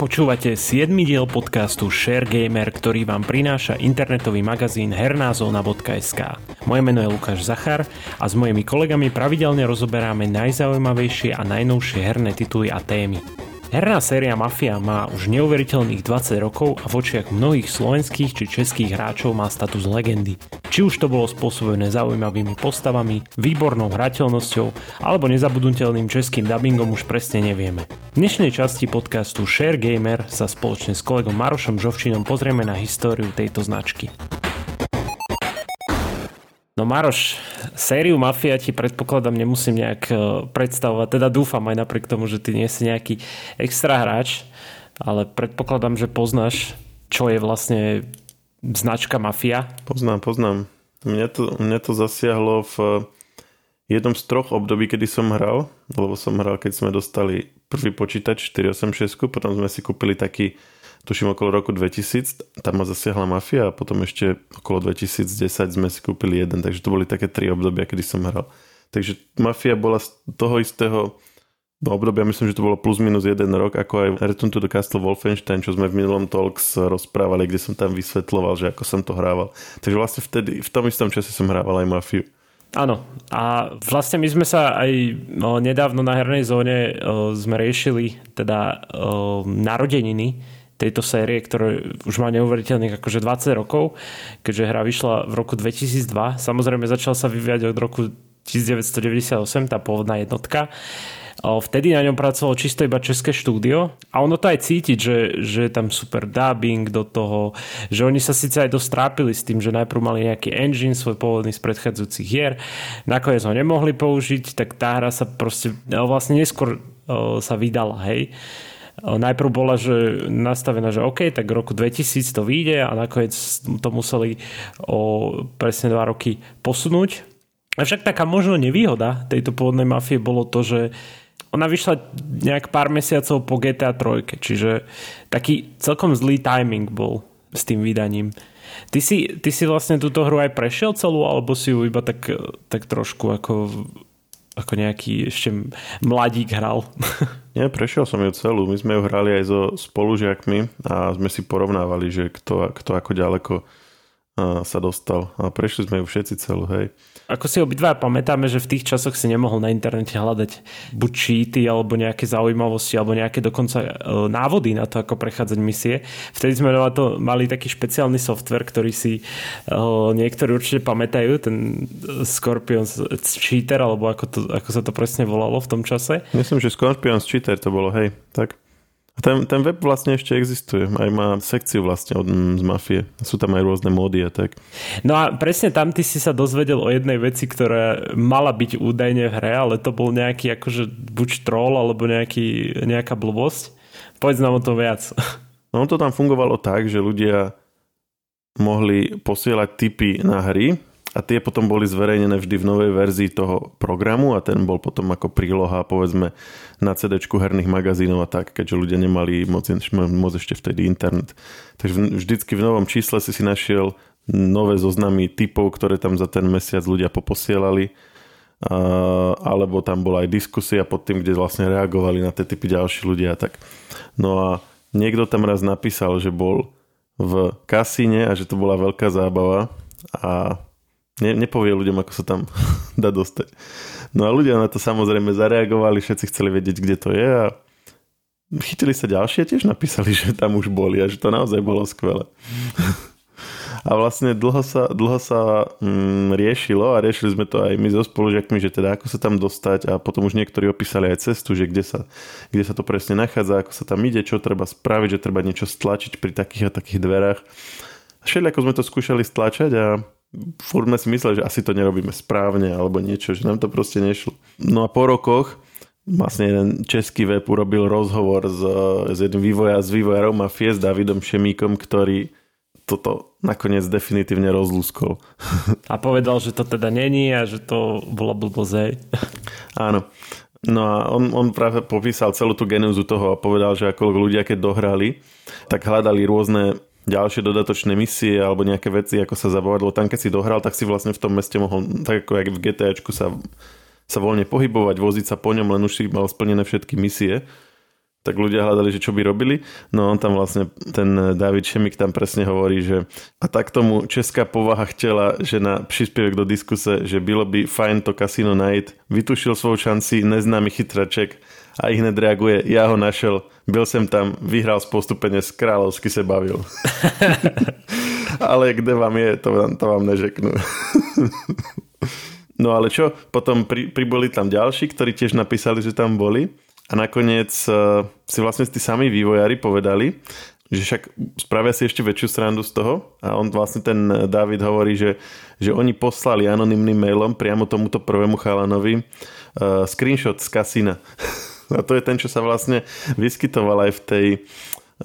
Počúvate 7. diel podcastu Share Gamer, ktorý vám prináša internetový magazín hernázona.sk. Moje meno je Lukáš Zachar a s mojimi kolegami pravidelne rozoberáme najzaujímavejšie a najnovšie herné tituly a témy. Herná séria Mafia má už neuveriteľných 20 rokov a v očiach mnohých slovenských či českých hráčov má status legendy. Či už to bolo spôsobené zaujímavými postavami, výbornou hrateľnosťou alebo nezabudnutelným českým dubbingom už presne nevieme. V dnešnej časti podcastu Share Gamer sa spoločne s kolegom Marošom Žovčinom pozrieme na históriu tejto značky. No Maroš, sériu Mafia ti predpokladám nemusím nejak e, predstavovať, teda dúfam aj napriek tomu, že ty nie si nejaký extra hráč, ale predpokladám, že poznáš, čo je vlastne značka Mafia. Poznám, poznám. Mňa to, mňa to zasiahlo v jednom z troch období, kedy som hral, lebo som hral, keď sme dostali prvý počítač 486, potom sme si kúpili taký tuším okolo roku 2000, tam ma zasiahla mafia a potom ešte okolo 2010 sme si kúpili jeden, takže to boli také tri obdobia, kedy som hral. Takže mafia bola z toho istého do obdobia, myslím, že to bolo plus minus jeden rok, ako aj Return to the Castle Wolfenstein, čo sme v minulom Talks rozprávali, kde som tam vysvetloval, že ako som to hrával. Takže vlastne vtedy, v tom istom čase som hrával aj mafiu. Áno. A vlastne my sme sa aj no, nedávno na hernej zóne o, sme riešili teda o, narodeniny tejto série, ktoré už má neuveriteľných akože 20 rokov, keďže hra vyšla v roku 2002. Samozrejme začal sa vyvíjať od roku 1998, tá pôvodná jednotka. Vtedy na ňom pracovalo čisto iba české štúdio a ono to aj cítiť, že, že je tam super dubbing do toho, že oni sa síce aj dostrápili s tým, že najprv mali nejaký engine svoj pôvodný z predchádzajúcich hier, nakoniec ho nemohli použiť, tak tá hra sa proste vlastne neskôr sa vydala, hej. Najprv bola že nastavená, že OK, tak v roku 2000 to vyjde a nakoniec to museli o presne dva roky posunúť. Avšak taká možno nevýhoda tejto pôvodnej mafie bolo to, že ona vyšla nejak pár mesiacov po GTA 3, čiže taký celkom zlý timing bol s tým vydaním. Ty si, ty si vlastne túto hru aj prešiel celú, alebo si ju iba tak, tak trošku ako ako nejaký ešte mladík hral. Nie, prešiel som ju celú. My sme ju hrali aj so spolužiakmi a sme si porovnávali, že kto, kto ako ďaleko sa dostal. A prešli sme ju všetci celú, hej. Ako si obidva pamätáme, že v tých časoch si nemohol na internete hľadať buď cheaty, alebo nejaké zaujímavosti, alebo nejaké dokonca e, návody na to, ako prechádzať misie. Vtedy sme na to mali taký špeciálny software, ktorý si uh, niektorí určite pamätajú, ten Scorpion Cheater, alebo ako, to, ako sa to presne volalo v tom čase. Myslím, že Scorpion Cheater to bolo, hej, tak. Ten, ten web vlastne ešte existuje. Aj má sekciu vlastne od, z mafie. Sú tam aj rôzne módy a tak. No a presne tam ty si sa dozvedel o jednej veci, ktorá mala byť údajne v hre, ale to bol nejaký akože buď troll alebo nejaký, nejaká blbosť. Povedz nám o tom viac. No to tam fungovalo tak, že ľudia mohli posielať tipy na hry a tie potom boli zverejnené vždy v novej verzii toho programu a ten bol potom ako príloha povedzme na cd herných magazínov a tak, keďže ľudia nemali moc, moc ešte vtedy internet. Takže vždycky v novom čísle si si našiel nové zoznamy typov, ktoré tam za ten mesiac ľudia poposielali alebo tam bola aj diskusia pod tým, kde vlastne reagovali na tie typy ďalší ľudia. Tak. No a niekto tam raz napísal, že bol v kasíne a že to bola veľká zábava a ne, nepovie ľuďom, ako sa tam dá dostať. No a ľudia na to samozrejme zareagovali, všetci chceli vedieť, kde to je a chytili sa ďalšie tiež napísali, že tam už boli a že to naozaj bolo skvelé. A vlastne dlho sa, dlho sa mm, riešilo a riešili sme to aj my so spolužiakmi, že teda ako sa tam dostať a potom už niektorí opísali aj cestu, že kde sa, kde sa to presne nachádza, ako sa tam ide, čo treba spraviť, že treba niečo stlačiť pri takých a takých dverách. Všeli ako sme to skúšali stlačať a furt sme si mysleli, že asi to nerobíme správne alebo niečo, že nám to proste nešlo. No a po rokoch vlastne jeden český web urobil rozhovor s, s jedným vývoja, s vývojárom Mafie, s Davidom Šemíkom, ktorý toto nakoniec definitívne rozlúskol. A povedal, že to teda není a že to bola blbozej. Áno. No a on, on práve popísal celú tú genúzu toho a povedal, že ako ľudia keď dohrali, tak hľadali rôzne ďalšie dodatočné misie alebo nejaké veci, ako sa zabávať, lebo tam keď si dohral, tak si vlastne v tom meste mohol, tak ako v GTAčku sa, sa voľne pohybovať, voziť sa po ňom, len už si mal splnené všetky misie. tak ľudia hľadali, že čo by robili. No on tam vlastne, ten David Šemik tam presne hovorí, že a tak tomu česká povaha chcela, že na príspevok do diskuse, že bylo by fajn to kasino najít. Vytušil svou šanci neznámy chytraček a ich reaguje, ja ho našel, byl som tam, vyhral spoustu peniaz, kráľovsky sa bavil. ale kde vám je, to vám, to vám nežeknú. no ale čo, potom pri, priboli tam ďalší, ktorí tiež napísali, že tam boli a nakoniec uh, si vlastne tí sami vývojári povedali, že však spravia si ešte väčšiu srandu z toho a on vlastne ten David hovorí, že, že oni poslali anonymným mailom priamo tomuto prvému chalanovi uh, screenshot z kasína. A to je ten, čo sa vlastne vyskytoval aj v tej,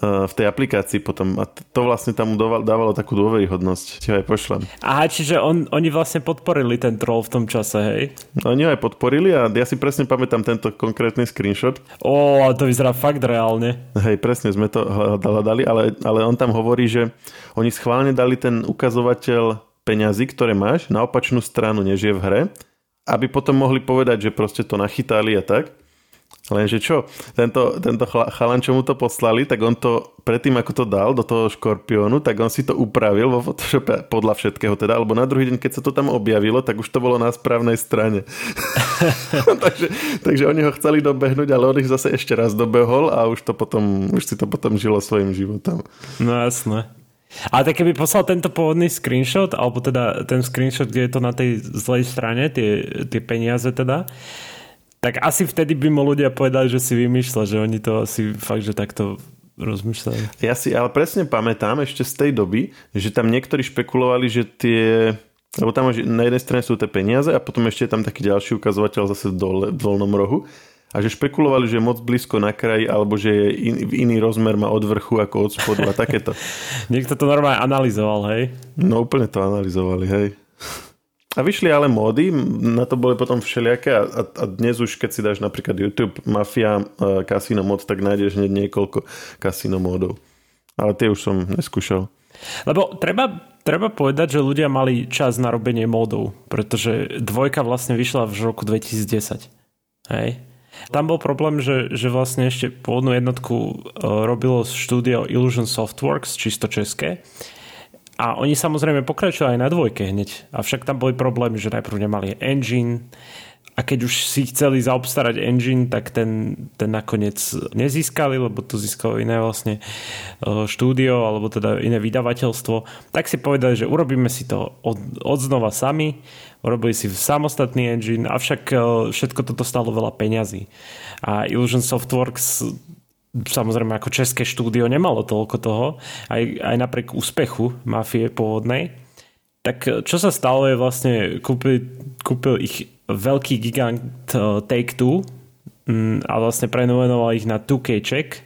v tej aplikácii potom a to vlastne tam dávalo takú dôveryhodnosť. Ti ho aj pošlem. Aha, čiže on, oni vlastne podporili ten troll v tom čase, hej? Oni ho aj podporili a ja si presne pamätám tento konkrétny screenshot. Ó, to vyzerá fakt reálne. Hej, presne sme to hľadali, ale, ale on tam hovorí, že oni schválne dali ten ukazovateľ peňazí, ktoré máš, na opačnú stranu, než je v hre, aby potom mohli povedať, že proste to nachytali a tak. Lenže čo, tento, tento chalan, čo mu to poslali, tak on to predtým, ako to dal do toho škorpiónu, tak on si to upravil vo Photoshope podľa všetkého teda, alebo na druhý deň, keď sa to tam objavilo, tak už to bolo na správnej strane. takže, takže oni ho chceli dobehnúť, ale on ich zase ešte raz dobehol a už, to potom, už si to potom žilo svojim životom. No jasné. Ale tak keby poslal tento pôvodný screenshot, alebo teda ten screenshot, kde je to na tej zlej strane, tie, tie peniaze teda, tak asi vtedy by mu ľudia povedali, že si vymýšľa, že oni to asi fakt, že takto rozmýšľajú. Ja si ale presne pamätám ešte z tej doby, že tam niektorí špekulovali, že tie lebo tam na jednej strane sú tie peniaze a potom ešte je tam taký ďalší ukazovateľ zase v, dole, v dolnom rohu a že špekulovali, že je moc blízko na kraji alebo že je in, iný rozmer má od vrchu ako od spodu a takéto. Niekto to normálne analyzoval, hej? No úplne to analyzovali, hej. A vyšli ale módy, na to boli potom všelijaké a, a, dnes už keď si dáš napríklad YouTube Mafia uh, Casino mod, tak nájdeš hneď niekoľko Casino módov. Ale tie už som neskúšal. Lebo treba, treba povedať, že ľudia mali čas na robenie módov, pretože dvojka vlastne vyšla v roku 2010. Hej. Tam bol problém, že, že vlastne ešte pôvodnú jednotku uh, robilo štúdio Illusion Softworks, čisto české. A oni samozrejme pokračovali aj na dvojke hneď. Avšak tam boli problémy, že najprv nemali engine a keď už si chceli zaobstarať engine, tak ten, ten nakoniec nezískali, lebo to získalo iné vlastne e, štúdio alebo teda iné vydavateľstvo. Tak si povedali, že urobíme si to od, od znova sami, urobili si samostatný engine, avšak e, všetko toto stalo veľa peňazí. A Illusion Softworks samozrejme ako české štúdio nemalo toľko toho, aj, aj napriek úspechu mafie pôvodnej. Tak čo sa stalo je vlastne, kúpil, kúpil ich veľký gigant uh, Take-Two mm, a vlastne prenomenoval ich na 2K Check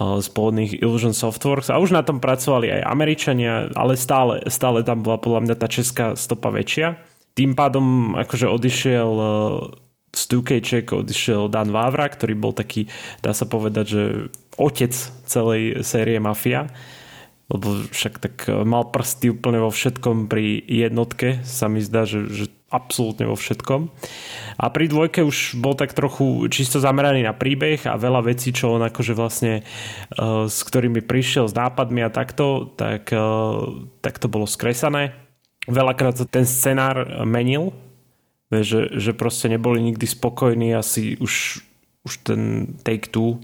uh, z pôvodných Illusion Softworks a už na tom pracovali aj Američania, ale stále, stále tam bola podľa mňa tá česká stopa väčšia. Tým pádom akože odišiel uh, z 2K Check odišiel Dan Vávra, ktorý bol taký, dá sa povedať, že otec celej série Mafia lebo však tak e, mal prsty úplne vo všetkom pri jednotke, sa mi zdá, že, že absolútne vo všetkom. A pri dvojke už bol tak trochu čisto zameraný na príbeh a veľa vecí, čo on akože vlastne uh, s ktorými prišiel s nápadmi a takto, tak, uh, tak to bolo skresané. Veľakrát sa ten scenár menil, že, že proste neboli nikdy spokojní asi už, už ten take two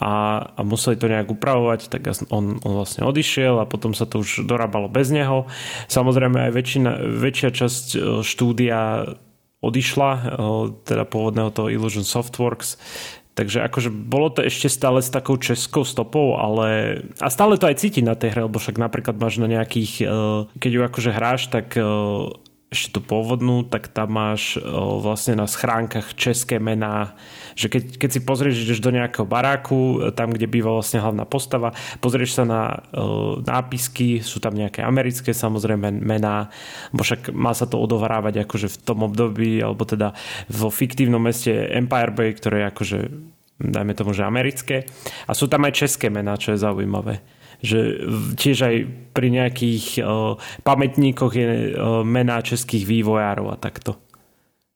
a, a museli to nejak upravovať, tak on, on vlastne odišiel a potom sa to už dorábalo bez neho. Samozrejme aj väčšina, väčšia časť e, štúdia odišla, e, teda pôvodného toho Illusion Softworks, Takže akože bolo to ešte stále s takou českou stopou, ale a stále to aj cíti na tej hre, lebo však napríklad máš na nejakých, e, keď ju akože hráš, tak ešte tú pôvodnú, tak tam máš o, vlastne na schránkach české mená, že keď, keď si pozrieš, ideš do nejakého baráku, tam, kde býva vlastne hlavná postava, pozrieš sa na o, nápisky, sú tam nejaké americké samozrejme mená, bo však má sa to odohrávať akože v tom období, alebo teda vo fiktívnom meste Empire Bay, ktoré je akože dajme tomu, že americké. A sú tam aj české mená, čo je zaujímavé že tiež aj pri nejakých uh, pamätníkoch je uh, mená českých vývojárov a takto.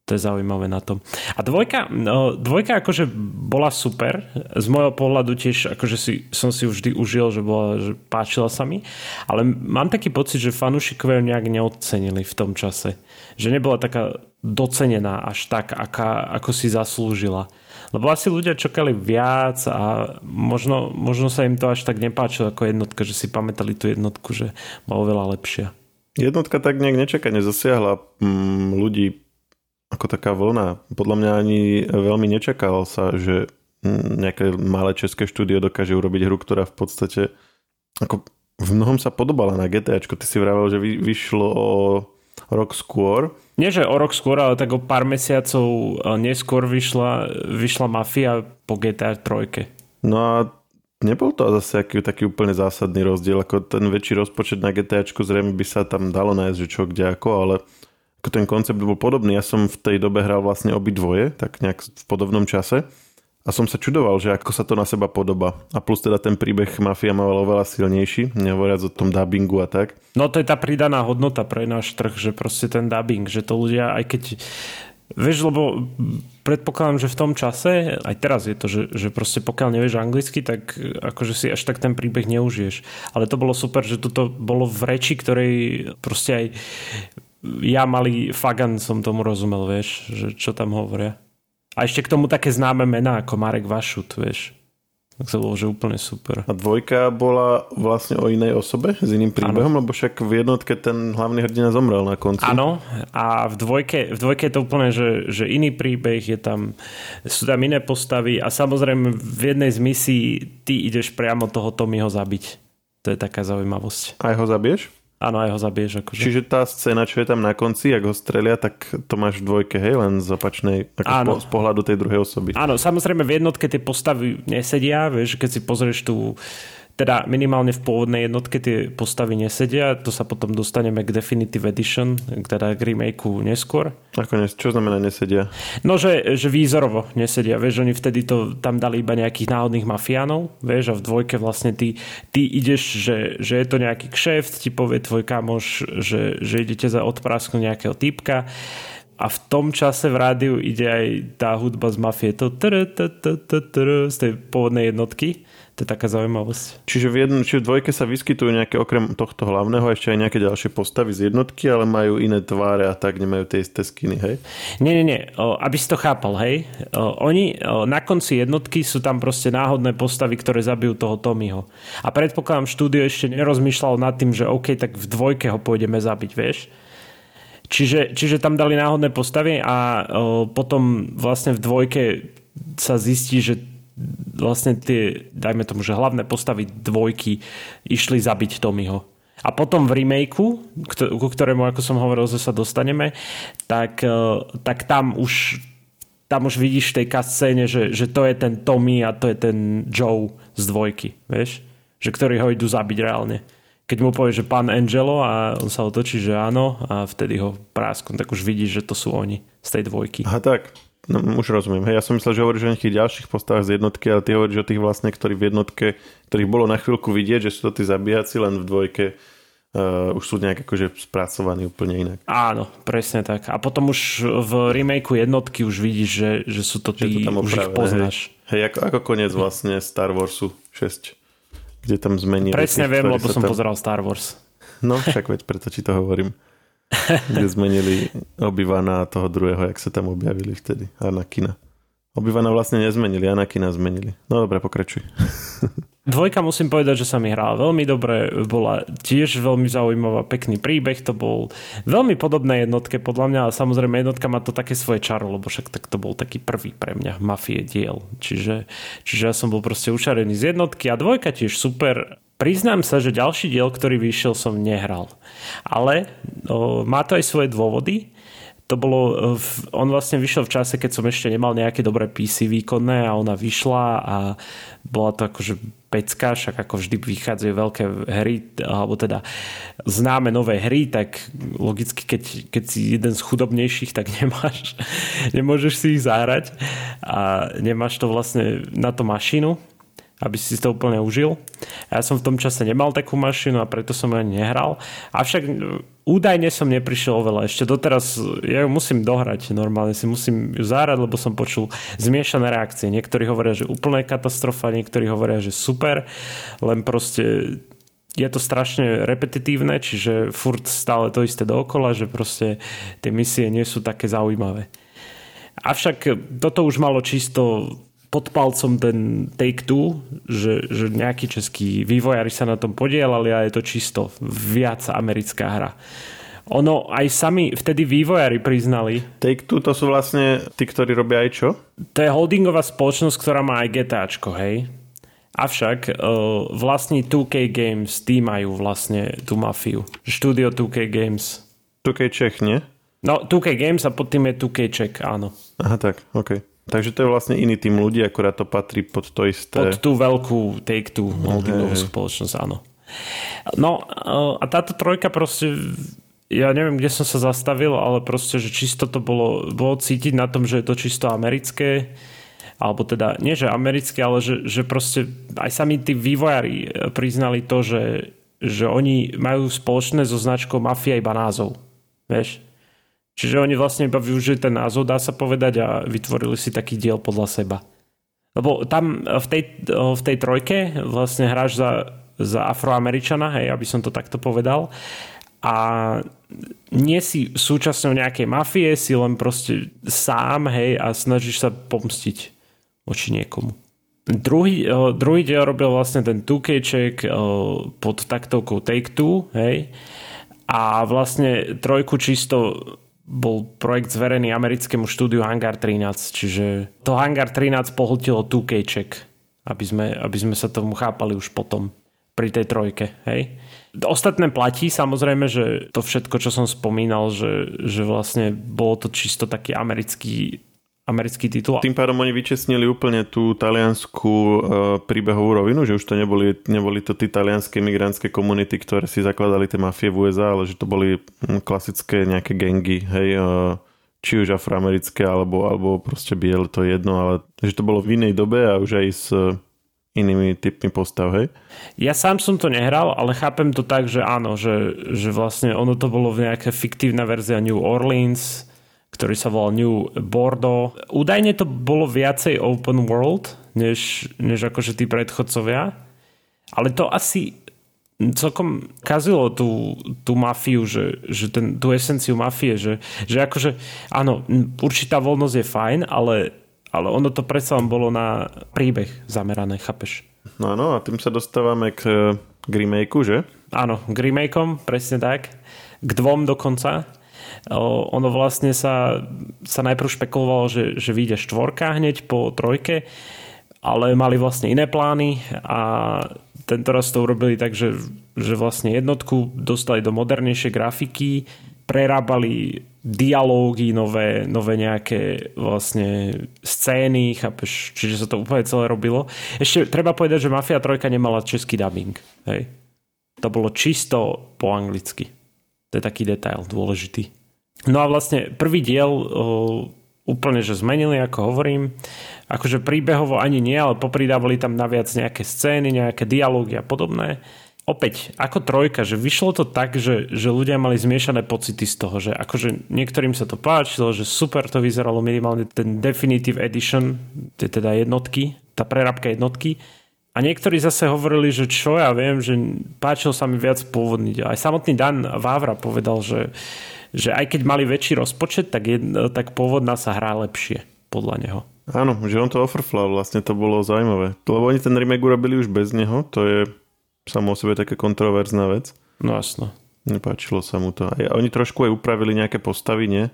to je zaujímavé na tom. A dvojka, no, dvojka akože bola super. Z môjho pohľadu tiež akože si, som si vždy užil, že, bola, že páčila sa mi. Ale mám taký pocit, že fanúšikovia nejak neocenili v tom čase. Že nebola taká docenená až tak, aká, ako si zaslúžila. Lebo asi ľudia čakali viac a možno, možno sa im to až tak nepáčilo ako jednotka, že si pamätali tú jednotku, že bola oveľa lepšia. Jednotka tak nejak nečakane zasiahla mm, ľudí ako taká vlna. Podľa mňa ani veľmi nečakal sa, že nejaké malé české štúdio dokáže urobiť hru, ktorá v podstate ako v mnohom sa podobala na GTA. Ty si vravel, že vy, vyšlo o rok skôr. Nie, že o rok skôr, ale tak o pár mesiacov neskôr vyšla, vyšla Mafia po GTA 3. No a nebol to zase aký, taký úplne zásadný rozdiel. Ako ten väčší rozpočet na GTA zrejme by sa tam dalo nájsť, že čo kde ako, ale ako ten koncept bol podobný. Ja som v tej dobe hral vlastne dvoje, tak nejak v podobnom čase. A som sa čudoval, že ako sa to na seba podoba. A plus teda ten príbeh Mafia mal oveľa silnejší, nehovoriac o tom dubbingu a tak. No to je tá pridaná hodnota pre náš trh, že proste ten dubbing, že to ľudia, aj keď Vieš, lebo predpokladám, že v tom čase, aj teraz je to, že, že proste pokiaľ nevieš anglicky, tak akože si až tak ten príbeh neužiješ. Ale to bolo super, že toto bolo v reči, ktorej proste aj ja malý fagan som tomu rozumel, vieš, že čo tam hovoria. A ešte k tomu také známe mená ako Marek Vašut, vieš. Tak to bolo, že úplne super. A dvojka bola vlastne o inej osobe s iným príbehom, ano. lebo však v jednotke ten hlavný hrdina zomrel na konci. Áno, a v dvojke, v dvojke je to úplne, že, že iný príbeh, je tam, sú tam iné postavy a samozrejme v jednej z misií ty ideš priamo toho Tommyho zabiť. To je taká zaujímavosť. Aj ho zabiješ? Áno, aj ho zabiješ. Akože. Čiže tá scéna, čo je tam na konci, ak ho strelia, tak to máš v dvojke, hej, len z opačnej, ako Áno. z pohľadu tej druhej osoby. Áno, samozrejme v jednotke tie postavy nesedia, vieš, keď si pozrieš tú teda minimálne v pôvodnej jednotke tie postavy nesedia, to sa potom dostaneme k Definitive Edition, teda k remakeu neskôr. Ako ne, čo znamená nesedia? No, že, že výzorovo nesedia, vieš, oni vtedy to tam dali iba nejakých náhodných mafiánov, vieš, a v dvojke vlastne ty, ty ideš, že, že je to nejaký kšeft, ti povie tvoj kamoš, že, že idete za odprasknúť nejakého typka a v tom čase v rádiu ide aj tá hudba z mafie, to z tej pôvodnej jednotky to je taká zaujímavosť. Čiže v, jednom, či v dvojke sa vyskytujú nejaké, okrem tohto hlavného, ešte aj nejaké ďalšie postavy z jednotky, ale majú iné tváre a tak, nemajú tie isté skiny, hej? Nie, nie, nie. O, aby si to chápal, hej. O, oni o, na konci jednotky sú tam proste náhodné postavy, ktoré zabijú toho Tommyho. A predpokladám, štúdio ešte nerozmýšľalo nad tým, že OK, tak v dvojke ho pôjdeme zabiť, vieš? Čiže, čiže tam dali náhodné postavy a o, potom vlastne v dvojke sa zistí, že vlastne tie, dajme tomu, že hlavné postavy dvojky išli zabiť Tommyho. A potom v remakeu, ku ktorému, ako som hovoril, že sa dostaneme, tak, e, tak tam už tam už vidíš v tej scéne, že, že to je ten Tommy a to je ten Joe z dvojky, vieš? Že ktorí ho idú zabiť reálne. Keď mu povie, že pán Angelo a on sa otočí, že áno a vtedy ho prásknu, tak už vidíš, že to sú oni z tej dvojky. Aha tak. No, už rozumiem. Hej, ja som myslel, že hovoríš o nejakých ďalších postavách z jednotky, ale ty hovoríš o tých vlastne, ktorí v jednotke, ktorých bolo na chvíľku vidieť, že sú to tí zabíjaci, len v dvojke uh, už sú nejak akože spracovaní úplne inak. Áno, presne tak. A potom už v remakeu jednotky už vidíš, že, že sú to tí, to tam už ich poznáš. Hej, hej ako, ako koniec vlastne Star Warsu 6, kde tam zmenili. Presne tých, viem, lebo som tam... pozeral Star Wars. No, však veď preto ti to hovorím. kde zmenili Obyvana a toho druhého, jak sa tam objavili vtedy, Anakina. Obyvana vlastne nezmenili, Anakina zmenili. No dobre, pokračuj. Dvojka musím povedať, že sa mi hrala veľmi dobre, bola tiež veľmi zaujímavá, pekný príbeh, to bol veľmi podobné jednotke podľa mňa a samozrejme jednotka má to také svoje čaro, lebo však tak to bol taký prvý pre mňa mafie diel. Čiže, čiže ja som bol proste učarený z jednotky a dvojka tiež super Priznám sa, že ďalší diel, ktorý vyšiel, som nehral. Ale o, má to aj svoje dôvody. To bolo, on vlastne vyšiel v čase, keď som ešte nemal nejaké dobré PC výkonné a ona vyšla a bola to akože pecka, však ako vždy vychádzajú veľké hry, alebo teda známe nové hry, tak logicky, keď, keď si jeden z chudobnejších, tak nemáš, nemôžeš si ich zahrať a nemáš to vlastne na to mašinu aby si to úplne užil. Ja som v tom čase nemal takú mašinu a preto som ju ani nehral. Avšak údajne som neprišiel oveľa. Ešte doteraz ja ju musím dohrať normálne, si musím ju zárať, lebo som počul zmiešané reakcie. Niektorí hovoria, že úplne katastrofa, niektorí hovoria, že super, len proste je to strašne repetitívne, čiže furt stále to isté dookola, že proste tie misie nie sú také zaujímavé. Avšak toto už malo čisto pod palcom ten Take-Two, že, že nejakí českí vývojári sa na tom podielali a je to čisto viac americká hra. Ono aj sami vtedy vývojári priznali. Take-Two to sú vlastne tí, ktorí robia aj čo? To je holdingová spoločnosť, ktorá má aj GTAčko, hej? Avšak uh, vlastní 2K Games, tí majú vlastne tú mafiu. Štúdio 2K Games. 2K Czech, nie? No, 2K Games a pod tým je 2K Czech, áno. Aha, tak, OK. Takže to je vlastne iný tým ľudí, akurát to patrí pod to isté. Pod tú veľkú Take-Two holdingovú hey, spoločnosť, áno. No a táto trojka proste ja neviem, kde som sa zastavil, ale proste, že čisto to bolo, bolo cítiť na tom, že je to čisto americké alebo teda nie, že americké, ale že, že proste aj sami tí vývojári priznali to, že, že oni majú spoločné so značkou Mafia iba názov. Vieš? Čiže oni vlastne iba využili ten názov, dá sa povedať, a vytvorili si taký diel podľa seba. Lebo tam v tej, v tej trojke vlastne hráš za, za afroameričana, hej, aby som to takto povedal. A nie si súčasťou nejakej mafie, si len proste sám, hej, a snažíš sa pomstiť voči niekomu. Druhý, druhý diel robil vlastne ten 2 pod taktovkou Take-Two, hej, a vlastne trojku čisto bol projekt zverený americkému štúdiu Hangar 13, čiže to Hangar 13 pohltilo 2K check, aby sme, aby sme sa tomu chápali už potom pri tej trojke, hej. Ostatné platí samozrejme, že to všetko, čo som spomínal, že, že vlastne bolo to čisto taký americký americký titul. Tým pádom oni vyčesnili úplne tú taliansku uh, príbehovú rovinu, že už to neboli, neboli to tí talianské migrantské komunity, ktoré si zakladali tie mafie v USA, ale že to boli hm, klasické nejaké gengy, hej, uh, či už afroamerické, alebo, alebo proste biele, to je jedno, ale že to bolo v inej dobe a už aj s uh, inými typmi postav, hej? Ja sám som to nehral, ale chápem to tak, že áno, že, že vlastne ono to bolo v nejaká fiktívna verzia New Orleans, ktorý sa volal New Bordeaux. Údajne to bolo viacej open world, než, než akože tí predchodcovia. Ale to asi celkom kazilo tú, tú mafiu, že, že ten, tú esenciu mafie, že, že akože áno, určitá voľnosť je fajn, ale, ale ono to predsa len bolo na príbeh zamerané, chápeš? No áno, a tým sa dostávame k, k remakeu, že? Áno, k remakeom, presne tak. K dvom dokonca. Ono vlastne sa, sa najprv špekulovalo, že, že vyjde štvorka hneď po trojke, ale mali vlastne iné plány a tento raz to urobili tak, že, že vlastne jednotku dostali do modernejšej grafiky, prerábali dialógy, nové, nové nejaké vlastne scény, chápeš, čiže sa to úplne celé robilo. Ešte treba povedať, že Mafia 3 nemala český dubbing. Hej. To bolo čisto po anglicky. To je taký detail dôležitý. No a vlastne prvý diel úplne, že zmenili, ako hovorím. Akože príbehovo ani nie, ale popridávali tam naviac nejaké scény, nejaké dialógy a podobné. Opäť, ako trojka, že vyšlo to tak, že, že ľudia mali zmiešané pocity z toho, že akože niektorým sa to páčilo, že super to vyzeralo minimálne ten Definitive Edition, teda jednotky, tá prerábka jednotky. A niektorí zase hovorili, že čo ja viem, že páčil sa mi viac pôvodný. Aj samotný Dan Vávra povedal, že, že aj keď mali väčší rozpočet, tak, je, tak pôvodná sa hrá lepšie podľa neho. Áno, že on to ofrflal, vlastne to bolo zaujímavé. Lebo oni ten remake urobili už bez neho, to je samo o sebe taká kontroverzná vec. No jasno. Nepáčilo sa mu to. A oni trošku aj upravili nejaké postavy, nie?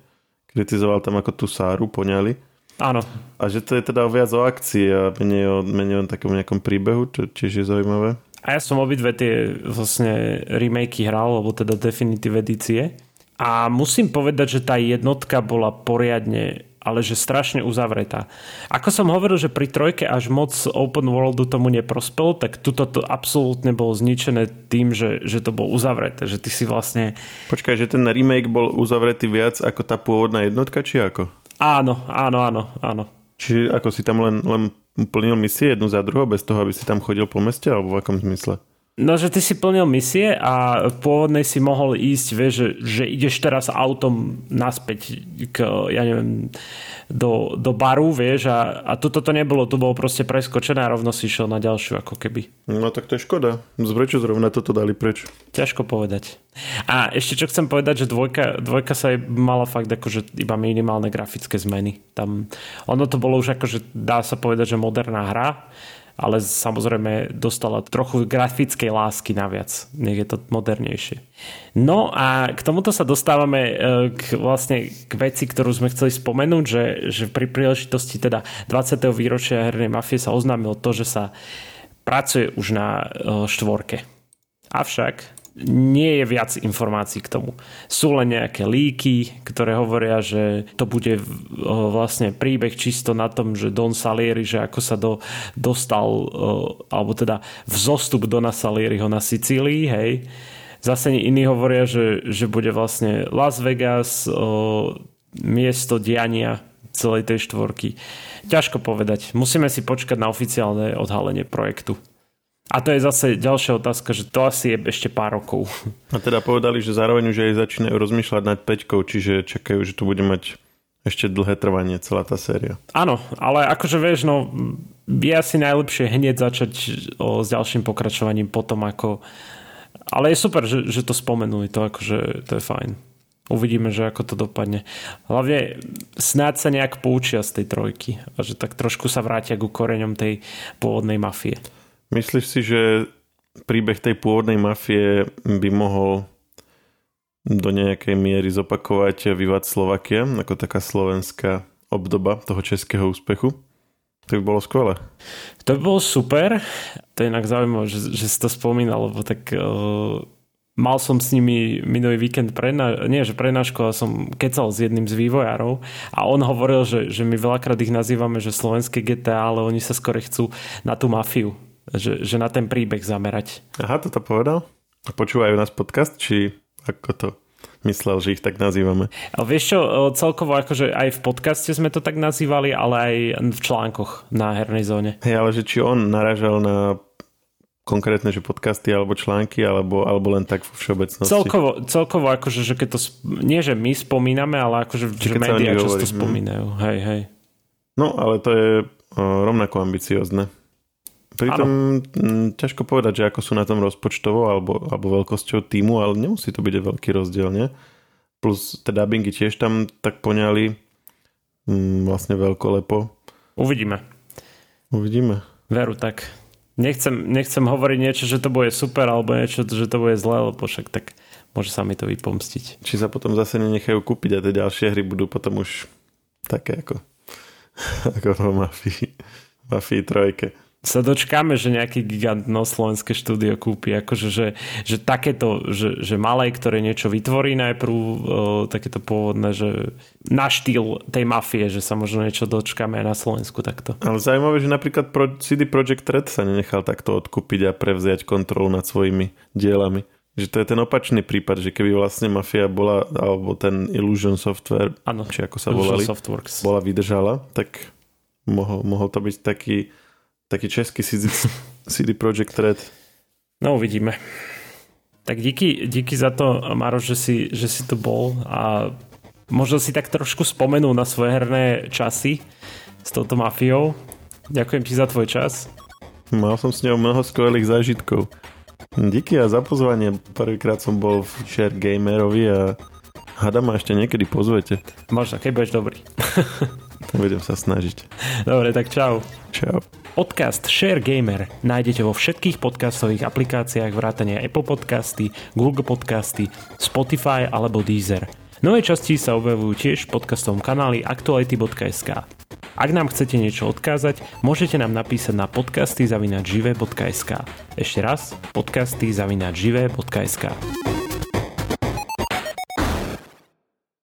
Kritizoval tam ako tú Sáru, poňali. Áno. A že to je teda viac o akcii a menej o, menej o takom nejakom príbehu, čo tiež je zaujímavé. A ja som obidve tie vlastne remakey hral, alebo teda definitív edície. A musím povedať, že tá jednotka bola poriadne ale že strašne uzavretá. Ako som hovoril, že pri trojke až moc open worldu tomu neprospel, tak tuto to absolútne bolo zničené tým, že, že to bolo uzavreté, že ty si vlastne... Počkaj, že ten remake bol uzavretý viac ako tá pôvodná jednotka, či ako? Áno, áno, áno, áno. Čiže ako si tam len, len plnil misie jednu za druhou bez toho, aby si tam chodil po meste alebo v akom zmysle? No, že ty si plnil misie a v pôvodnej si mohol ísť, vieš, že, že ideš teraz autom naspäť k, ja neviem, do, do baru, vieš, a, a toto to nebolo, to bolo proste preskočené a rovno si išiel na ďalšiu, ako keby. No tak to je škoda. Prečo zrovna toto dali preč? Ťažko povedať. A ešte čo chcem povedať, že dvojka, dvojka sa aj mala fakt akože iba minimálne grafické zmeny. Tam, ono to bolo už akože, dá sa povedať, že moderná hra, ale samozrejme dostala trochu grafickej lásky naviac. Nech je to modernejšie. No a k tomuto sa dostávame e, k, vlastne k veci, ktorú sme chceli spomenúť, že, že pri príležitosti teda 20. výročia hernej mafie sa oznámilo to, že sa pracuje už na e, štvorke. Avšak nie je viac informácií k tomu. Sú len nejaké líky, ktoré hovoria, že to bude vlastne príbeh čisto na tom, že Don Salieri, že ako sa do, dostal, alebo teda vzostup Dona Salieriho na Sicílii, hej. Zase iní hovoria, že, že bude vlastne Las Vegas miesto diania celej tej štvorky. Ťažko povedať. Musíme si počkať na oficiálne odhalenie projektu. A to je zase ďalšia otázka, že to asi je ešte pár rokov. A teda povedali, že zároveň už aj začínajú rozmýšľať nad peťkou, čiže čakajú, že tu bude mať ešte dlhé trvanie celá tá séria. Áno, ale akože vieš, no je asi najlepšie hneď začať o, s ďalším pokračovaním potom ako... Ale je super, že, že to spomenuli, to akože to je fajn. Uvidíme, že ako to dopadne. Hlavne snáď sa nejak poučia z tej trojky a že tak trošku sa vrátia ku koreňom tej pôvodnej mafie. Myslíš si, že príbeh tej pôvodnej mafie by mohol do nejakej miery zopakovať Vivat Slovakia, ako taká slovenská obdoba toho českého úspechu? To by bolo skvelé. To by bolo super. To je inak zaujímavé, že, že si to spomínal, lebo tak uh, mal som s nimi minulý víkend prena- nie, že prenášku, ale som kecal s jedným z vývojárov a on hovoril, že, že my veľakrát ich nazývame, že slovenské GTA, ale oni sa skôr chcú na tú mafiu že, že na ten príbeh zamerať. Aha, toto povedal? Počúvajú nás podcast, či ako to myslel, že ich tak nazývame? A vieš čo, celkovo akože aj v podcaste sme to tak nazývali, ale aj v článkoch na hernej zóne. Hej, ale že či on naražal na konkrétne, že podcasty alebo články, alebo, alebo len tak vo všeobecnosti? Celkovo, celkovo akože, že keď to, nie že my spomíname, ale akože, že, že médiá často hm. spomínajú. Mm. Hej, hej. No, ale to je rovnako ambiciozne. Pritom ano. ťažko povedať, že ako sú na tom rozpočtovo alebo, alebo veľkosťou týmu, ale nemusí to byť veľký rozdiel, nie? Plus tie dubbingy tiež tam tak poňali mm, vlastne lepo. Uvidíme. Uvidíme. Veru tak. Nechcem, nechcem hovoriť niečo, že to bude super alebo niečo, že to bude zlé, lebo však tak môže sa mi to vypomstiť. Či sa potom zase nenechajú kúpiť a tie ďalšie hry budú potom už také ako, ako v Mafii, Mafii trojke sa dočkáme, že nejaký gigant no slovenské štúdio kúpi. Akože, že, že takéto, že, že malé, ktoré niečo vytvorí najprv, o, takéto pôvodné, že na štýl tej mafie, že sa možno niečo dočkáme aj na Slovensku takto. Ale zaujímavé, že napríklad CD Projekt Red sa nenechal takto odkúpiť a prevziať kontrolu nad svojimi dielami. Že to je ten opačný prípad, že keby vlastne Mafia bola, alebo ten Illusion Software, ano, či ako sa Illusion volali, Softworks. bola vydržala, tak mohol, mohol to byť taký taký český CD, CD Projekt Red. No uvidíme. Tak díky, díky za to, Maro, že si, že si tu bol a možno si tak trošku spomenul na svoje herné časy s touto mafiou. Ďakujem ti za tvoj čas. Mal som s ňou mnoho skvelých zážitkov. Díky a za pozvanie. Prvýkrát som bol v Share Gamerovi a hada ma ešte niekedy pozvete. Možno, keď budeš dobrý. Budem sa snažiť. Dobre, tak čau. Čau. Podcast Share Gamer nájdete vo všetkých podcastových aplikáciách vrátane Apple Podcasty, Google Podcasty, Spotify alebo Deezer. Nové časti sa objavujú tiež v podcastovom kanáli aktuality.sk. Ak nám chcete niečo odkázať, môžete nám napísať na podcasty.žive.sk. Ešte raz, podcasty.žive.sk.